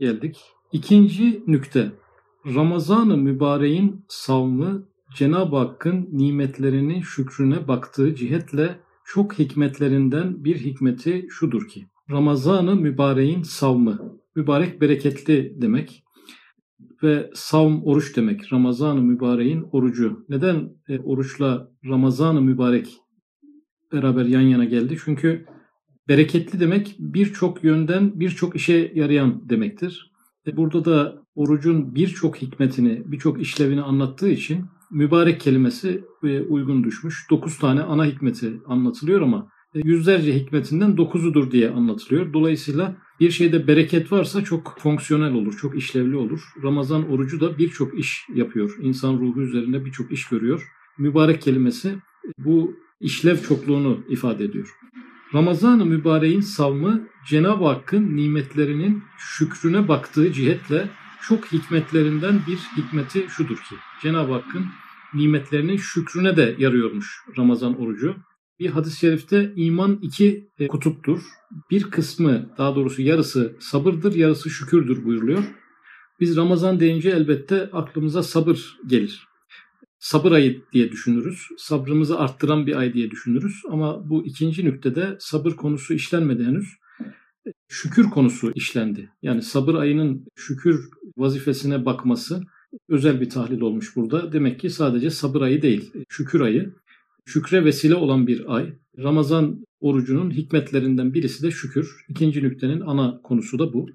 geldik. İkinci nükte. Ramazan-ı mübareğin savmı Cenab-ı Hakk'ın nimetlerinin şükrüne baktığı cihetle çok hikmetlerinden bir hikmeti şudur ki Ramazan-ı mübareğin savmı mübarek bereketli demek ve savm oruç demek. Ramazan-ı mübareğin orucu. Neden e, oruçla Ramazan-ı mübarek beraber yan yana geldi? Çünkü bereketli demek birçok yönden birçok işe yarayan demektir. E, burada da orucun birçok hikmetini, birçok işlevini anlattığı için mübarek kelimesi e, uygun düşmüş. Dokuz tane ana hikmeti anlatılıyor ama e, yüzlerce hikmetinden dokuzudur diye anlatılıyor. Dolayısıyla bir şeyde bereket varsa çok fonksiyonel olur, çok işlevli olur. Ramazan orucu da birçok iş yapıyor. İnsan ruhu üzerinde birçok iş görüyor. Mübarek kelimesi bu işlev çokluğunu ifade ediyor. Ramazan-ı mübareğin savmı Cenab-ı Hakk'ın nimetlerinin şükrüne baktığı cihetle çok hikmetlerinden bir hikmeti şudur ki Cenab-ı Hakk'ın nimetlerinin şükrüne de yarıyormuş Ramazan orucu. Bir hadis-i şerifte iman iki e, kutuptur. Bir kısmı daha doğrusu yarısı sabırdır, yarısı şükürdür buyuruluyor. Biz Ramazan deyince elbette aklımıza sabır gelir. Sabır ayı diye düşünürüz. Sabrımızı arttıran bir ay diye düşünürüz. Ama bu ikinci nüktede sabır konusu işlenmedi henüz. Şükür konusu işlendi. Yani sabır ayının şükür vazifesine bakması özel bir tahlil olmuş burada. Demek ki sadece sabır ayı değil, şükür ayı şükre vesile olan bir ay. Ramazan orucunun hikmetlerinden birisi de şükür. İkinci nüktenin ana konusu da bu.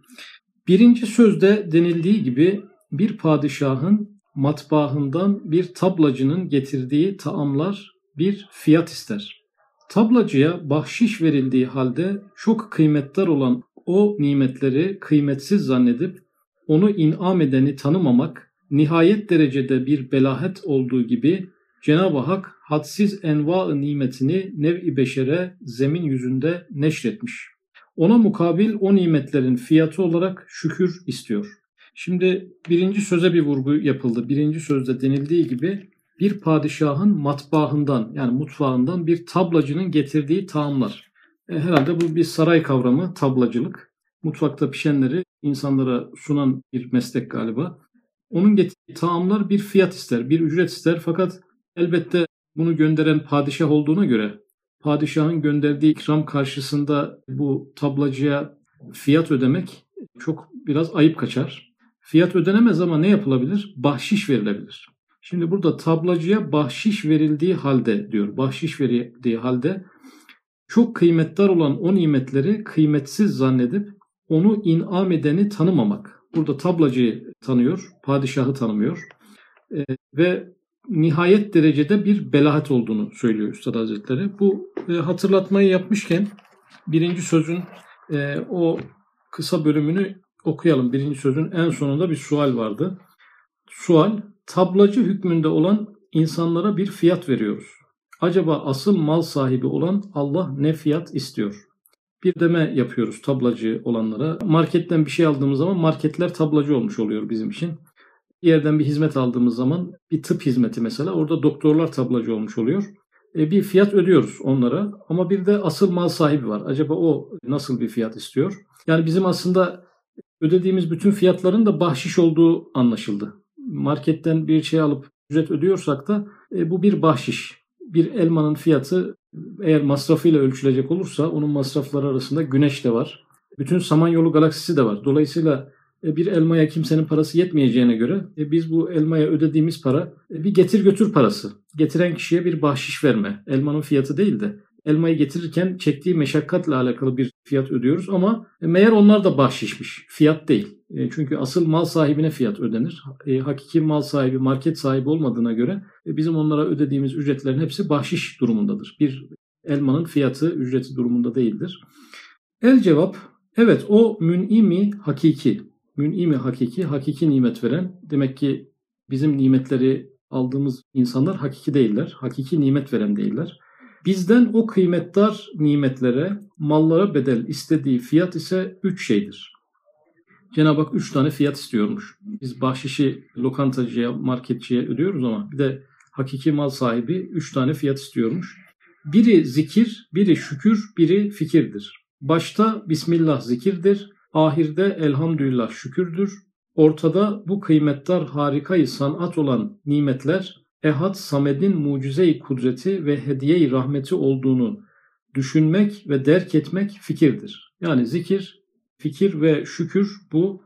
Birinci sözde denildiği gibi bir padişahın matbaahından bir tablacının getirdiği taamlar bir fiyat ister. Tablacıya bahşiş verildiği halde çok kıymetli olan o nimetleri kıymetsiz zannedip onu inam edeni tanımamak nihayet derecede bir belahet olduğu gibi Cenab-ı Hak hadsiz enva nimetini nev-i beşere zemin yüzünde neşretmiş. Ona mukabil o nimetlerin fiyatı olarak şükür istiyor. Şimdi birinci söze bir vurgu yapıldı. Birinci sözde denildiği gibi bir padişahın matbaahından yani mutfağından bir tablacının getirdiği taamlar. E, herhalde bu bir saray kavramı, tablacılık. Mutfakta pişenleri insanlara sunan bir meslek galiba. Onun getirdiği taamlar bir fiyat ister, bir ücret ister fakat elbette bunu gönderen padişah olduğuna göre padişahın gönderdiği ikram karşısında bu tablacıya fiyat ödemek çok biraz ayıp kaçar. Fiyat ödenemez ama ne yapılabilir? Bahşiş verilebilir. Şimdi burada tablacıya bahşiş verildiği halde diyor. Bahşiş verildiği halde çok kıymetli olan o nimetleri kıymetsiz zannedip onu inam edeni tanımamak. Burada tablacıyı tanıyor, padişahı tanımıyor. E, ve nihayet derecede bir belahat olduğunu söylüyor Üstad Hazretleri. Bu e, hatırlatmayı yapmışken birinci sözün e, o kısa bölümünü okuyalım. Birinci sözün en sonunda bir sual vardı. Sual, tablacı hükmünde olan insanlara bir fiyat veriyoruz. Acaba asıl mal sahibi olan Allah ne fiyat istiyor? Bir deme yapıyoruz tablacı olanlara. Marketten bir şey aldığımız zaman marketler tablacı olmuş oluyor bizim için bir yerden bir hizmet aldığımız zaman bir tıp hizmeti mesela orada doktorlar tablacı olmuş oluyor. E, bir fiyat ödüyoruz onlara ama bir de asıl mal sahibi var. Acaba o nasıl bir fiyat istiyor? Yani bizim aslında ödediğimiz bütün fiyatların da bahşiş olduğu anlaşıldı. Marketten bir şey alıp ücret ödüyorsak da e, bu bir bahşiş. Bir elmanın fiyatı eğer masrafıyla ölçülecek olursa onun masrafları arasında güneş de var. Bütün Samanyolu galaksisi de var. Dolayısıyla e, bir elmaya kimsenin parası yetmeyeceğine göre e, biz bu elmaya ödediğimiz para e, bir getir götür parası. Getiren kişiye bir bahşiş verme. Elmanın fiyatı değil de elmayı getirirken çektiği meşakkatla alakalı bir fiyat ödüyoruz ama meğer onlar da bahşişmiş. Fiyat değil. Çünkü asıl mal sahibine fiyat ödenir. Hakiki mal sahibi, market sahibi olmadığına göre bizim onlara ödediğimiz ücretlerin hepsi bahşiş durumundadır. Bir elmanın fiyatı, ücreti durumunda değildir. El cevap, evet o mün'imi hakiki mün'imi hakiki, hakiki nimet veren. Demek ki bizim nimetleri aldığımız insanlar hakiki değiller. Hakiki nimet veren değiller. Bizden o kıymetdar nimetlere, mallara bedel istediği fiyat ise üç şeydir. Cenab-ı Hak üç tane fiyat istiyormuş. Biz bahşişi lokantacıya, marketçiye ödüyoruz ama bir de hakiki mal sahibi üç tane fiyat istiyormuş. Biri zikir, biri şükür, biri fikirdir. Başta Bismillah zikirdir, ahirde elhamdülillah şükürdür. Ortada bu kıymetdar harikayı sanat olan nimetler Ehad Samed'in mucize-i kudreti ve hediye-i rahmeti olduğunu düşünmek ve derk etmek fikirdir. Yani zikir, fikir ve şükür bu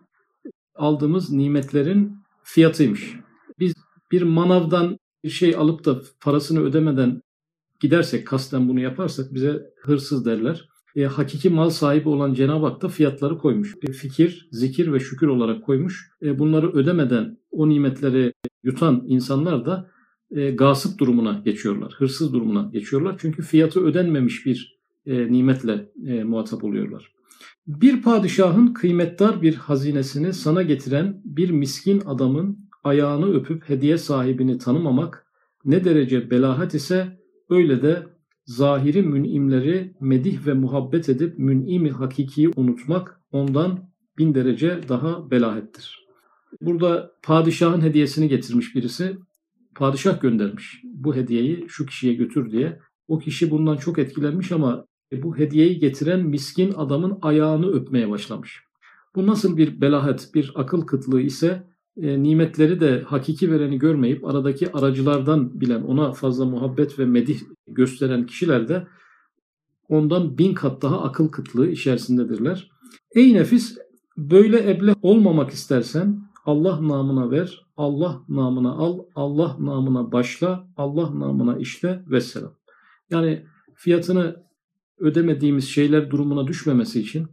aldığımız nimetlerin fiyatıymış. Biz bir manavdan bir şey alıp da parasını ödemeden gidersek, kasten bunu yaparsak bize hırsız derler. E, hakiki mal sahibi olan Cenab-ı Hak da fiyatları koymuş. E, fikir, zikir ve şükür olarak koymuş. E, bunları ödemeden o nimetleri yutan insanlar da e, gasıp durumuna geçiyorlar. Hırsız durumuna geçiyorlar. Çünkü fiyatı ödenmemiş bir e, nimetle e, muhatap oluyorlar. Bir padişahın kıymetdar bir hazinesini sana getiren bir miskin adamın ayağını öpüp hediye sahibini tanımamak ne derece belahat ise öyle de zahiri münimleri medih ve muhabbet edip münimi hakikiyi unutmak ondan bin derece daha belahettir. Burada padişahın hediyesini getirmiş birisi. Padişah göndermiş bu hediyeyi şu kişiye götür diye. O kişi bundan çok etkilenmiş ama bu hediyeyi getiren miskin adamın ayağını öpmeye başlamış. Bu nasıl bir belahet, bir akıl kıtlığı ise e, nimetleri de hakiki vereni görmeyip aradaki aracılardan bilen, ona fazla muhabbet ve medih gösteren kişiler de ondan bin kat daha akıl kıtlığı içerisindedirler. Ey nefis böyle eble olmamak istersen Allah namına ver, Allah namına al, Allah namına başla, Allah namına işle vesselam. Yani fiyatını ödemediğimiz şeyler durumuna düşmemesi için,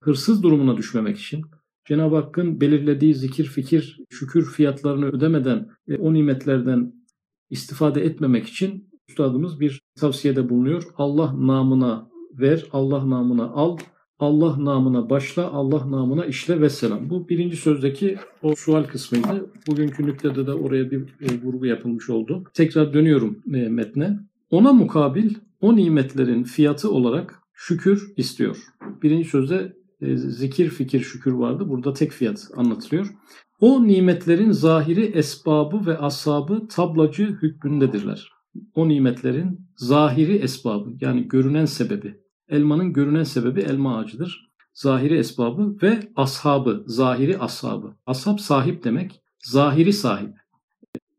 hırsız durumuna düşmemek için, Cenab-ı Hakk'ın belirlediği zikir, fikir, şükür fiyatlarını ödemeden e, o nimetlerden istifade etmemek için üstadımız bir tavsiyede bulunuyor. Allah namına ver, Allah namına al, Allah namına başla, Allah namına işle ve selam. Bu birinci sözdeki o sual kısmıydı. Bugünkü nüktede de oraya bir e, vurgu yapılmış oldu. Tekrar dönüyorum e, metne. Ona mukabil o nimetlerin fiyatı olarak şükür istiyor. Birinci sözde e, zikir, fikir, şükür vardı. Burada tek fiyat anlatılıyor. O nimetlerin zahiri esbabı ve asabı tablacı hükmündedirler. O nimetlerin zahiri esbabı yani görünen sebebi. Elmanın görünen sebebi elma ağacıdır. Zahiri esbabı ve ashabı, zahiri ashabı. Ashab sahip demek, zahiri sahip.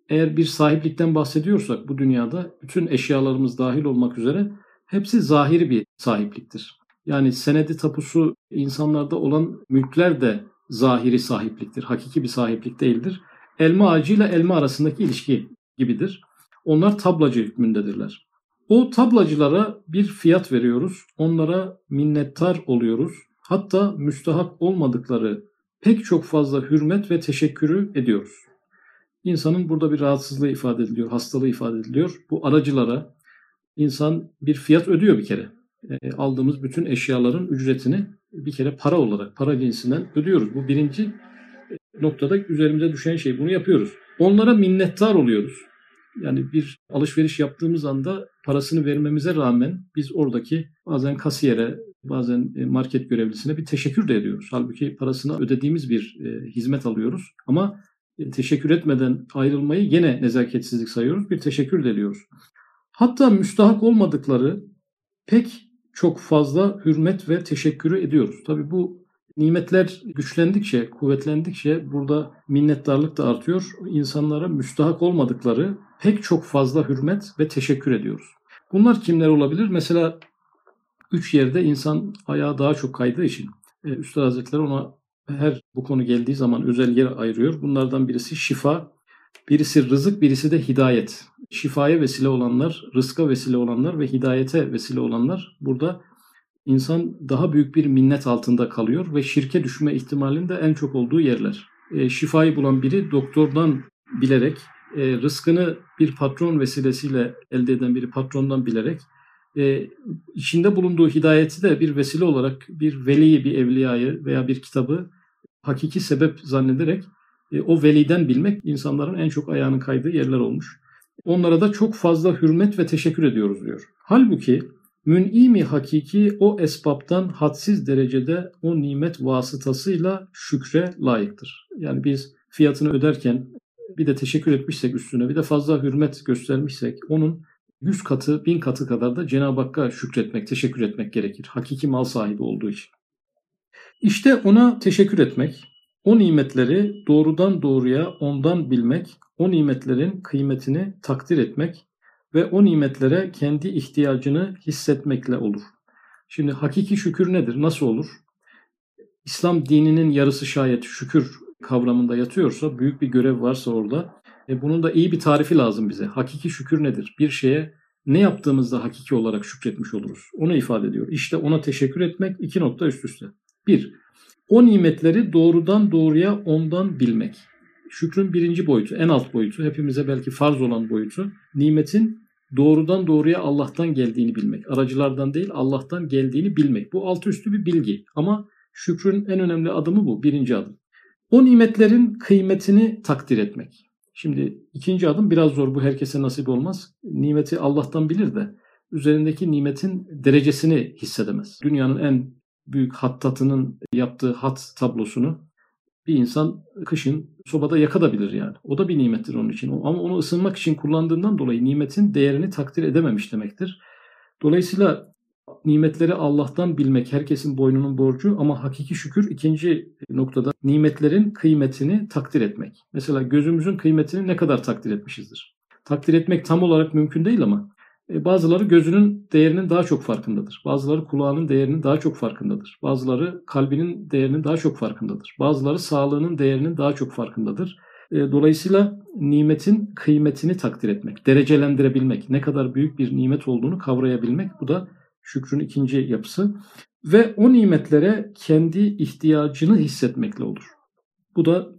Eğer bir sahiplikten bahsediyorsak bu dünyada bütün eşyalarımız dahil olmak üzere hepsi zahiri bir sahipliktir. Yani senedi tapusu insanlarda olan mülkler de zahiri sahipliktir. Hakiki bir sahiplik değildir. Elma ağacıyla elma arasındaki ilişki gibidir. Onlar tablacı hükmündedirler. O tablacılara bir fiyat veriyoruz. Onlara minnettar oluyoruz. Hatta müstahak olmadıkları pek çok fazla hürmet ve teşekkürü ediyoruz. İnsanın burada bir rahatsızlığı ifade ediliyor, hastalığı ifade ediliyor. Bu aracılara insan bir fiyat ödüyor bir kere. E, aldığımız bütün eşyaların ücretini bir kere para olarak, para cinsinden ödüyoruz. Bu birinci noktada üzerimize düşen şey. Bunu yapıyoruz. Onlara minnettar oluyoruz. Yani bir alışveriş yaptığımız anda parasını vermemize rağmen biz oradaki bazen kasiyere, bazen e, market görevlisine bir teşekkür de ediyoruz. Halbuki parasını ödediğimiz bir e, hizmet alıyoruz. Ama e, teşekkür etmeden ayrılmayı gene nezaketsizlik sayıyoruz. Bir teşekkür de ediyoruz. Hatta müstahak olmadıkları pek çok fazla hürmet ve teşekkürü ediyoruz. Tabii bu nimetler güçlendikçe, kuvvetlendikçe burada minnettarlık da artıyor. İnsanlara müstahak olmadıkları pek çok fazla hürmet ve teşekkür ediyoruz. Bunlar kimler olabilir? Mesela üç yerde insan ayağı daha çok kaydığı için e, Üstad Hazretleri ona her bu konu geldiği zaman özel yer ayırıyor. Bunlardan birisi şifa, birisi rızık, birisi de hidayet. Şifaya vesile olanlar, rızka vesile olanlar ve hidayete vesile olanlar burada insan daha büyük bir minnet altında kalıyor ve şirke düşme ihtimalinin de en çok olduğu yerler. E, şifayı bulan biri doktordan bilerek, e, rızkını bir patron vesilesiyle elde eden biri patrondan bilerek, e, içinde bulunduğu hidayeti de bir vesile olarak bir veliyi, bir evliyayı veya bir kitabı hakiki sebep zannederek e, o veliden bilmek insanların en çok ayağının kaydığı yerler olmuş. Onlara da çok fazla hürmet ve teşekkür ediyoruz diyor. Halbuki mün'imi hakiki o esbaptan hadsiz derecede o nimet vasıtasıyla şükre layıktır. Yani biz fiyatını öderken bir de teşekkür etmişsek üstüne bir de fazla hürmet göstermişsek onun yüz katı, bin katı kadar da Cenab-ı Hakk'a şükretmek, teşekkür etmek gerekir. Hakiki mal sahibi olduğu için. İşte ona teşekkür etmek, o nimetleri doğrudan doğruya ondan bilmek, o nimetlerin kıymetini takdir etmek ve o nimetlere kendi ihtiyacını hissetmekle olur. Şimdi hakiki şükür nedir? Nasıl olur? İslam dininin yarısı şayet şükür kavramında yatıyorsa, büyük bir görev varsa orada, e bunun da iyi bir tarifi lazım bize. Hakiki şükür nedir? Bir şeye ne yaptığımızda hakiki olarak şükretmiş oluruz. Onu ifade ediyor. İşte ona teşekkür etmek iki nokta üst üste. Bir, o nimetleri doğrudan doğruya ondan bilmek. Şükrün birinci boyutu, en alt boyutu, hepimize belki farz olan boyutu, nimetin doğrudan doğruya Allah'tan geldiğini bilmek. Aracılardan değil Allah'tan geldiğini bilmek. Bu altı üstü bir bilgi ama şükrün en önemli adımı bu, birinci adım. O nimetlerin kıymetini takdir etmek. Şimdi ikinci adım biraz zor bu herkese nasip olmaz. Nimeti Allah'tan bilir de üzerindeki nimetin derecesini hissedemez. Dünyanın en büyük hattatının yaptığı hat tablosunu bir insan kışın sobada yakabilir yani. O da bir nimettir onun için. Ama onu ısınmak için kullandığından dolayı nimetin değerini takdir edememiş demektir. Dolayısıyla nimetleri Allah'tan bilmek herkesin boynunun borcu ama hakiki şükür ikinci noktada nimetlerin kıymetini takdir etmek. Mesela gözümüzün kıymetini ne kadar takdir etmişizdir? Takdir etmek tam olarak mümkün değil ama e, bazıları gözünün değerinin daha çok farkındadır. Bazıları kulağının değerinin daha çok farkındadır. Bazıları kalbinin değerinin daha çok farkındadır. Bazıları sağlığının değerinin daha çok farkındadır. E, dolayısıyla nimetin kıymetini takdir etmek, derecelendirebilmek, ne kadar büyük bir nimet olduğunu kavrayabilmek bu da şükrün ikinci yapısı. Ve o nimetlere kendi ihtiyacını hissetmekle olur. Bu da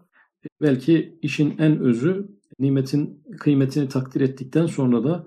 belki işin en özü nimetin kıymetini takdir ettikten sonra da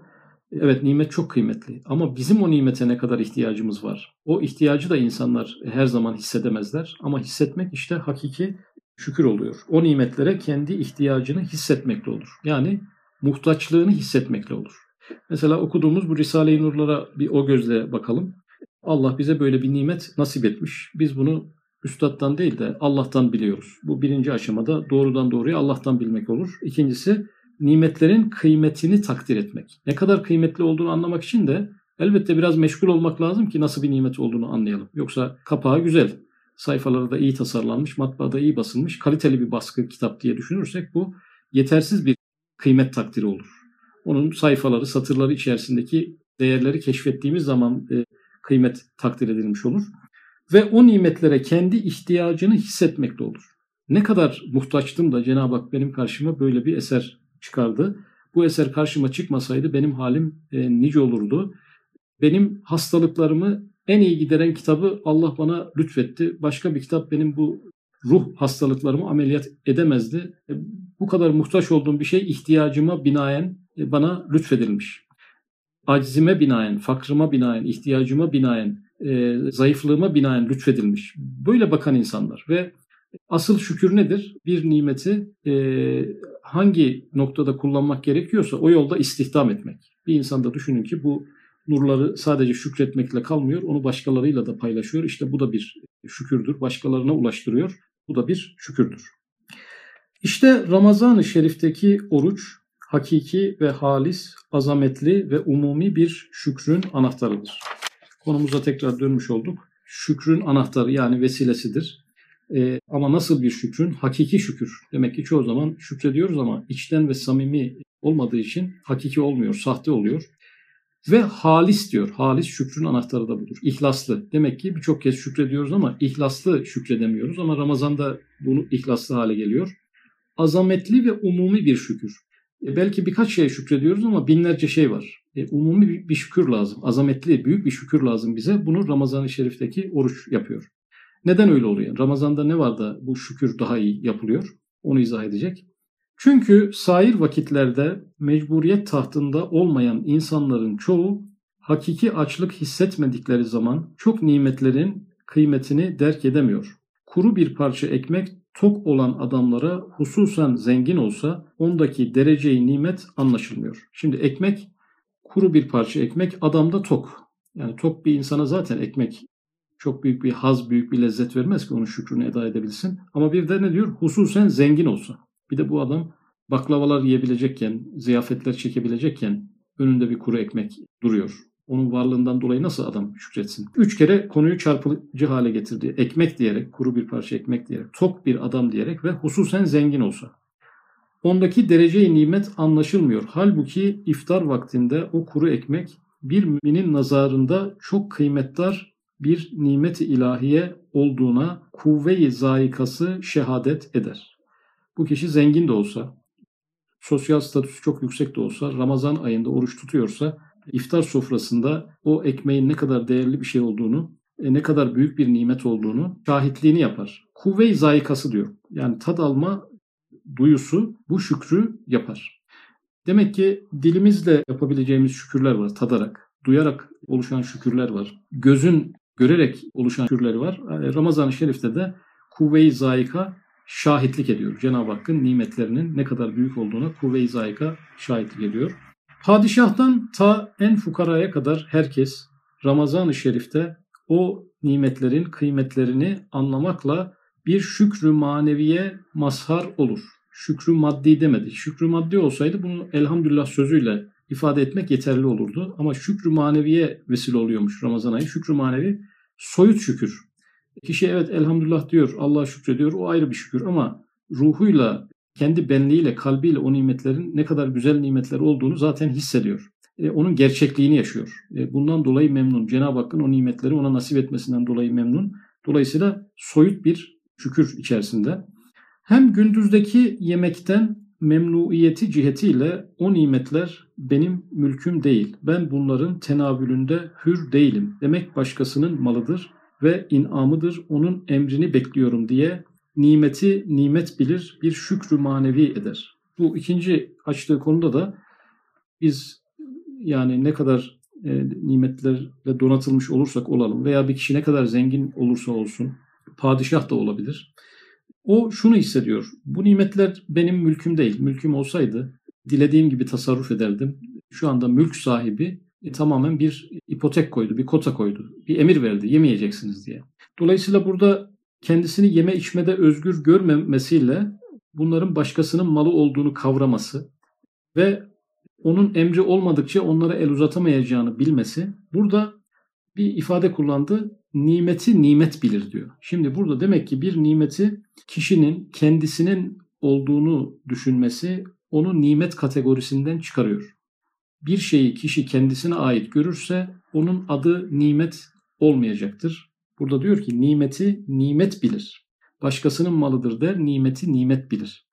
Evet nimet çok kıymetli ama bizim o nimete ne kadar ihtiyacımız var? O ihtiyacı da insanlar her zaman hissedemezler ama hissetmek işte hakiki şükür oluyor. O nimetlere kendi ihtiyacını hissetmekle olur. Yani muhtaçlığını hissetmekle olur. Mesela okuduğumuz bu Risale-i Nurlara bir o gözle bakalım. Allah bize böyle bir nimet nasip etmiş. Biz bunu üstattan değil de Allah'tan biliyoruz. Bu birinci aşamada doğrudan doğruya Allah'tan bilmek olur. İkincisi nimetlerin kıymetini takdir etmek. Ne kadar kıymetli olduğunu anlamak için de elbette biraz meşgul olmak lazım ki nasıl bir nimet olduğunu anlayalım. Yoksa kapağı güzel, sayfaları da iyi tasarlanmış, matbaada iyi basılmış, kaliteli bir baskı kitap diye düşünürsek bu yetersiz bir kıymet takdiri olur. Onun sayfaları, satırları içerisindeki değerleri keşfettiğimiz zaman e, kıymet takdir edilmiş olur. Ve o nimetlere kendi ihtiyacını hissetmekle olur. Ne kadar muhtaçtım da Cenab-ı Hak benim karşıma böyle bir eser çıkardı. Bu eser karşıma çıkmasaydı benim halim e, nice olurdu. Benim hastalıklarımı en iyi gideren kitabı Allah bana lütfetti. Başka bir kitap benim bu ruh hastalıklarımı ameliyat edemezdi. E, bu kadar muhtaç olduğum bir şey ihtiyacıma binaen bana lütfedilmiş. Acizime binaen, fakrıma binaen, ihtiyacıma binaen, e, zayıflığıma binaen lütfedilmiş. Böyle bakan insanlar ve asıl şükür nedir? Bir nimeti e, hangi noktada kullanmak gerekiyorsa o yolda istihdam etmek. Bir insanda düşünün ki bu nurları sadece şükretmekle kalmıyor, onu başkalarıyla da paylaşıyor. İşte bu da bir şükürdür, başkalarına ulaştırıyor. Bu da bir şükürdür. İşte Ramazan-ı Şerif'teki oruç hakiki ve halis, azametli ve umumi bir şükrün anahtarıdır. Konumuza tekrar dönmüş olduk. Şükrün anahtarı yani vesilesidir. E, ama nasıl bir şükrün? Hakiki şükür. Demek ki çoğu zaman şükrediyoruz ama içten ve samimi olmadığı için hakiki olmuyor, sahte oluyor. Ve halis diyor. Halis şükrün anahtarı da budur. İhlaslı. Demek ki birçok kez şükrediyoruz ama ihlaslı şükredemiyoruz. Ama Ramazan'da bunu ihlaslı hale geliyor. Azametli ve umumi bir şükür. E belki birkaç şeye şükrediyoruz ama binlerce şey var. E, umumi bir, bir şükür lazım. Azametli, büyük bir şükür lazım bize. Bunu Ramazan-ı Şerif'teki oruç yapıyor. Neden öyle oluyor? Ramazan'da ne var da bu şükür daha iyi yapılıyor? Onu izah edecek. Çünkü sair vakitlerde mecburiyet tahtında olmayan insanların çoğu hakiki açlık hissetmedikleri zaman çok nimetlerin kıymetini derk edemiyor. Kuru bir parça ekmek tok olan adamlara hususen zengin olsa ondaki dereceyi nimet anlaşılmıyor. Şimdi ekmek kuru bir parça ekmek adamda tok. Yani tok bir insana zaten ekmek çok büyük bir haz, büyük bir lezzet vermez ki onun şükrünü eda edebilsin. Ama bir de ne diyor? Hususen zengin olsa. Bir de bu adam baklavalar yiyebilecekken, ziyafetler çekebilecekken önünde bir kuru ekmek duruyor. Onun varlığından dolayı nasıl adam şükretsin? Üç kere konuyu çarpıcı hale getirdi. Ekmek diyerek, kuru bir parça ekmek diyerek, tok bir adam diyerek ve hususen zengin olsa. Ondaki dereceyi nimet anlaşılmıyor. Halbuki iftar vaktinde o kuru ekmek bir müminin nazarında çok kıymetdar bir nimet-i ilahiye olduğuna kuvve-i zayikası şehadet eder. Bu kişi zengin de olsa, sosyal statüsü çok yüksek de olsa, Ramazan ayında oruç tutuyorsa, iftar sofrasında o ekmeğin ne kadar değerli bir şey olduğunu, e, ne kadar büyük bir nimet olduğunu şahitliğini yapar. Kuvve-i zayikası diyor. Yani tad alma duyusu bu şükrü yapar. Demek ki dilimizle yapabileceğimiz şükürler var tadarak, duyarak oluşan şükürler var. Gözün görerek oluşan şükürleri var. E, Ramazan-ı Şerif'te de kuvve-i zayika şahitlik ediyor. Cenab-ı Hakk'ın nimetlerinin ne kadar büyük olduğuna kuvve-i zayika şahitlik ediyor. Padişahtan ta en fukaraya kadar herkes Ramazan-ı Şerif'te o nimetlerin kıymetlerini anlamakla bir şükrü maneviye mazhar olur. Şükrü maddi demedi. Şükrü maddi olsaydı bunu elhamdülillah sözüyle ifade etmek yeterli olurdu. Ama şükrü maneviye vesile oluyormuş Ramazan ayı. Şükrü manevi soyut şükür. Kişi evet elhamdülillah diyor, Allah'a şükrediyor. O ayrı bir şükür ama ruhuyla, kendi benliğiyle, kalbiyle o nimetlerin ne kadar güzel nimetler olduğunu zaten hissediyor. E, onun gerçekliğini yaşıyor. E, bundan dolayı memnun. Cenab-ı Hakk'ın o nimetleri ona nasip etmesinden dolayı memnun. Dolayısıyla soyut bir şükür içerisinde. Hem gündüzdeki yemekten memnuiyeti cihetiyle o nimetler benim mülküm değil. Ben bunların tenavülünde hür değilim. Demek başkasının malıdır ve inamıdır. Onun emrini bekliyorum diye nimeti nimet bilir, bir şükrü manevi eder. Bu ikinci açtığı konuda da biz yani ne kadar e, nimetlerle donatılmış olursak olalım veya bir kişi ne kadar zengin olursa olsun, padişah da olabilir. O şunu hissediyor. Bu nimetler benim mülküm değil. Mülküm olsaydı dilediğim gibi tasarruf ederdim. Şu anda mülk sahibi e, tamamen bir ipotek koydu, bir kota koydu. Bir emir verdi, yemeyeceksiniz diye. Dolayısıyla burada kendisini yeme içmede özgür görmemesiyle bunların başkasının malı olduğunu kavraması ve onun emri olmadıkça onlara el uzatamayacağını bilmesi burada bir ifade kullandı. Nimeti nimet bilir diyor. Şimdi burada demek ki bir nimeti kişinin kendisinin olduğunu düşünmesi onu nimet kategorisinden çıkarıyor. Bir şeyi kişi kendisine ait görürse onun adı nimet olmayacaktır. Burada diyor ki nimeti nimet bilir. Başkasının malıdır der, nimeti nimet bilir.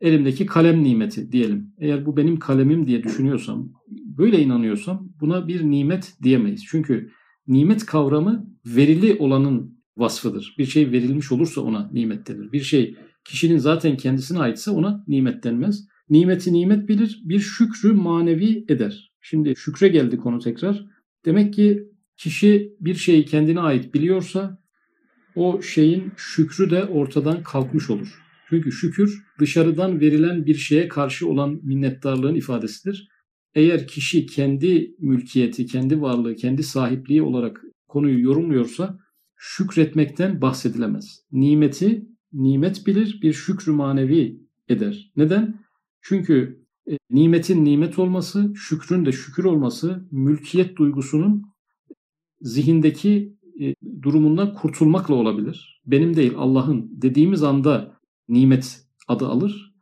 Elimdeki kalem nimeti diyelim. Eğer bu benim kalemim diye düşünüyorsam, böyle inanıyorsam buna bir nimet diyemeyiz. Çünkü nimet kavramı verili olanın vasfıdır. Bir şey verilmiş olursa ona nimet denir. Bir şey kişinin zaten kendisine aitse ona nimet denmez. Nimeti nimet bilir, bir şükrü manevi eder. Şimdi şükre geldi konu tekrar. Demek ki kişi bir şeyi kendine ait biliyorsa o şeyin şükrü de ortadan kalkmış olur. Çünkü şükür dışarıdan verilen bir şeye karşı olan minnettarlığın ifadesidir. Eğer kişi kendi mülkiyeti, kendi varlığı, kendi sahipliği olarak konuyu yorumluyorsa şükretmekten bahsedilemez. Nimeti nimet bilir, bir şükrü manevi eder. Neden? Çünkü e, nimetin nimet olması, şükrün de şükür olması mülkiyet duygusunun zihindeki e, durumundan kurtulmakla olabilir. Benim değil Allah'ın dediğimiz anda nimet adı alır.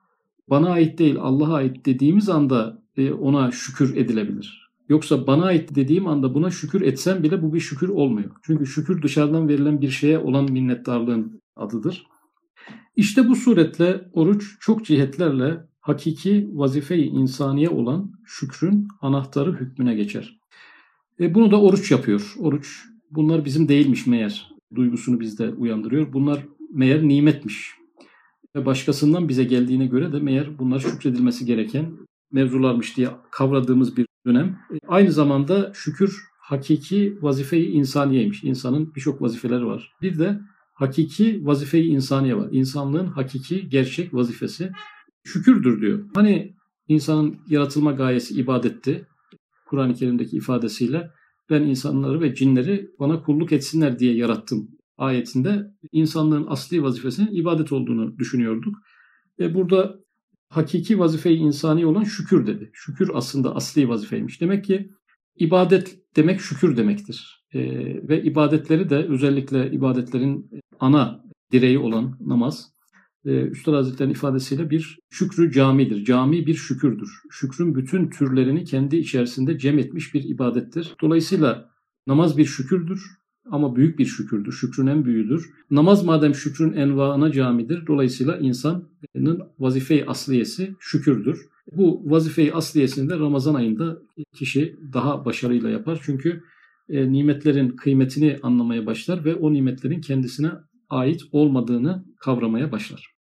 Bana ait değil Allah'a ait dediğimiz anda e, ona şükür edilebilir. Yoksa bana ait dediğim anda buna şükür etsem bile bu bir şükür olmuyor. Çünkü şükür dışarıdan verilen bir şeye olan minnettarlığın adıdır. İşte bu suretle oruç çok cihetlerle hakiki vazife-i insaniye olan şükrün anahtarı hükmüne geçer. E bunu da oruç yapıyor. Oruç bunlar bizim değilmiş meğer duygusunu bizde uyandırıyor. Bunlar meğer nimetmiş. Ve başkasından bize geldiğine göre de meğer bunlar şükredilmesi gereken mevzularmış diye kavradığımız bir dönem. E, aynı zamanda şükür hakiki vazife-i insaniyeymiş. İnsanın birçok vazifeleri var. Bir de hakiki vazife-i insaniye var. İnsanlığın hakiki gerçek vazifesi şükürdür diyor. Hani insanın yaratılma gayesi ibadetti. Kur'an-ı Kerim'deki ifadesiyle ben insanları ve cinleri bana kulluk etsinler diye yarattım ayetinde insanlığın asli vazifesinin ibadet olduğunu düşünüyorduk. Ve burada hakiki vazife-i insani olan şükür dedi. Şükür aslında asli vazifeymiş. Demek ki ibadet demek şükür demektir. E, ve ibadetleri de özellikle ibadetlerin ana direği olan namaz, e, Üstad Hazretleri'nin ifadesiyle bir şükrü camidir. Cami bir şükürdür. Şükrün bütün türlerini kendi içerisinde cem etmiş bir ibadettir. Dolayısıyla namaz bir şükürdür ama büyük bir şükürdür. Şükrün en büyüğüdür. Namaz madem şükrün envaına camidir. Dolayısıyla insanın vazife-i asliyesi şükürdür. Bu vazife-i asliyesini de Ramazan ayında kişi daha başarıyla yapar. Çünkü e, nimetlerin kıymetini anlamaya başlar ve o nimetlerin kendisine ait olmadığını kavramaya başlar.